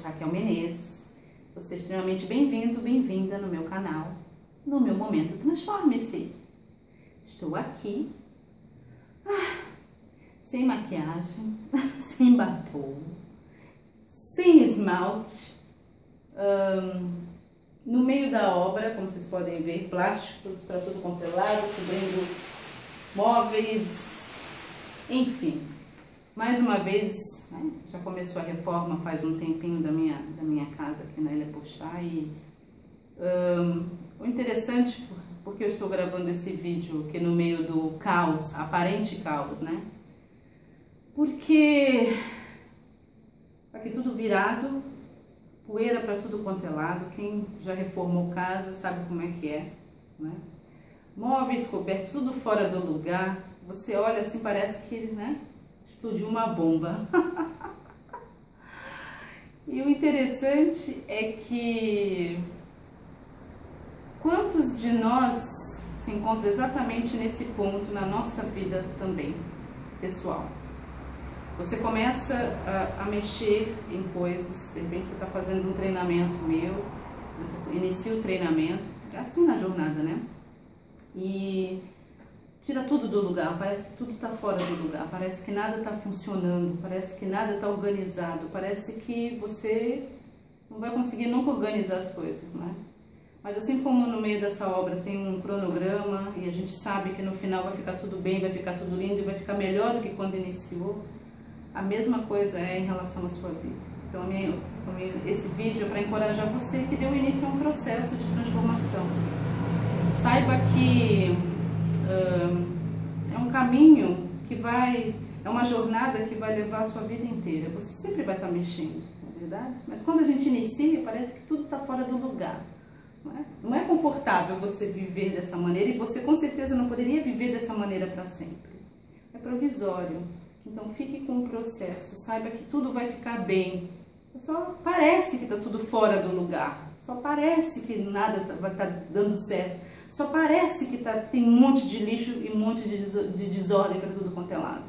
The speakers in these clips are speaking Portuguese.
Raquel Menezes. Você é extremamente bem-vindo, bem-vinda no meu canal, no meu momento Transforme-se. Estou aqui, ah, sem maquiagem, sem batom, sem esmalte, no meio da obra, como vocês podem ver, plásticos para tudo quanto é lado, cobrindo móveis, enfim. Mais uma vez, né, já começou a reforma faz um tempinho da minha, da minha casa aqui na Ilha Puxá e um, o interessante, porque eu estou gravando esse vídeo aqui no meio do caos, aparente caos, né? Porque aqui tudo virado, poeira para tudo quanto é lado, quem já reformou casa sabe como é que é, né? Móveis cobertos, tudo fora do lugar, você olha assim, parece que, né? Explodiu uma bomba. e o interessante é que quantos de nós se encontram exatamente nesse ponto na nossa vida também, pessoal? Você começa a, a mexer em coisas, de repente você está fazendo um treinamento meu, você inicia o treinamento, assim na jornada, né? E tira tudo do lugar, parece que tudo está fora do lugar, parece que nada está funcionando, parece que nada está organizado, parece que você não vai conseguir nunca organizar as coisas, né? Mas assim como no meio dessa obra tem um cronograma e a gente sabe que no final vai ficar tudo bem, vai ficar tudo lindo e vai ficar melhor do que quando iniciou, a mesma coisa é em relação à sua vida. Então, a minha, esse vídeo é para encorajar você que deu início a um processo de transformação. Saiba que é um caminho que vai, é uma jornada que vai levar a sua vida inteira. Você sempre vai estar mexendo, não é verdade? Mas quando a gente inicia, parece que tudo está fora do lugar. Não é? não é confortável você viver dessa maneira e você com certeza não poderia viver dessa maneira para sempre. É provisório. Então fique com o processo, saiba que tudo vai ficar bem. Só parece que está tudo fora do lugar, só parece que nada tá, vai tá dando certo só parece que tá, tem um monte de lixo e um monte de, de desordem para tudo quanto é lado.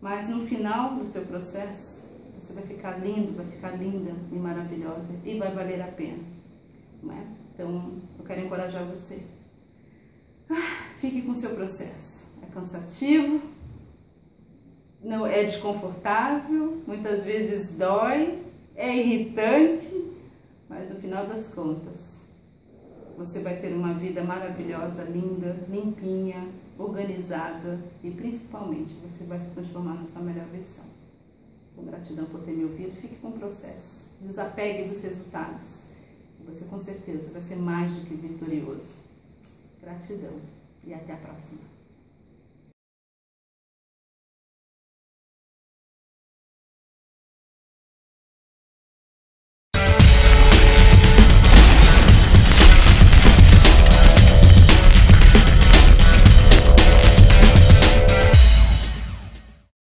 Mas no final do seu processo, você vai ficar lindo, vai ficar linda e maravilhosa e vai valer a pena. Não é? Então, eu quero encorajar você. Ah, fique com o seu processo. É cansativo, não é desconfortável, muitas vezes dói, é irritante, mas no final das contas, você vai ter uma vida maravilhosa, linda, limpinha, organizada e principalmente você vai se transformar na sua melhor versão. Com gratidão por ter me ouvido, fique com o processo. Desapegue dos resultados. Você com certeza vai ser mais do que vitorioso. Gratidão e até a próxima.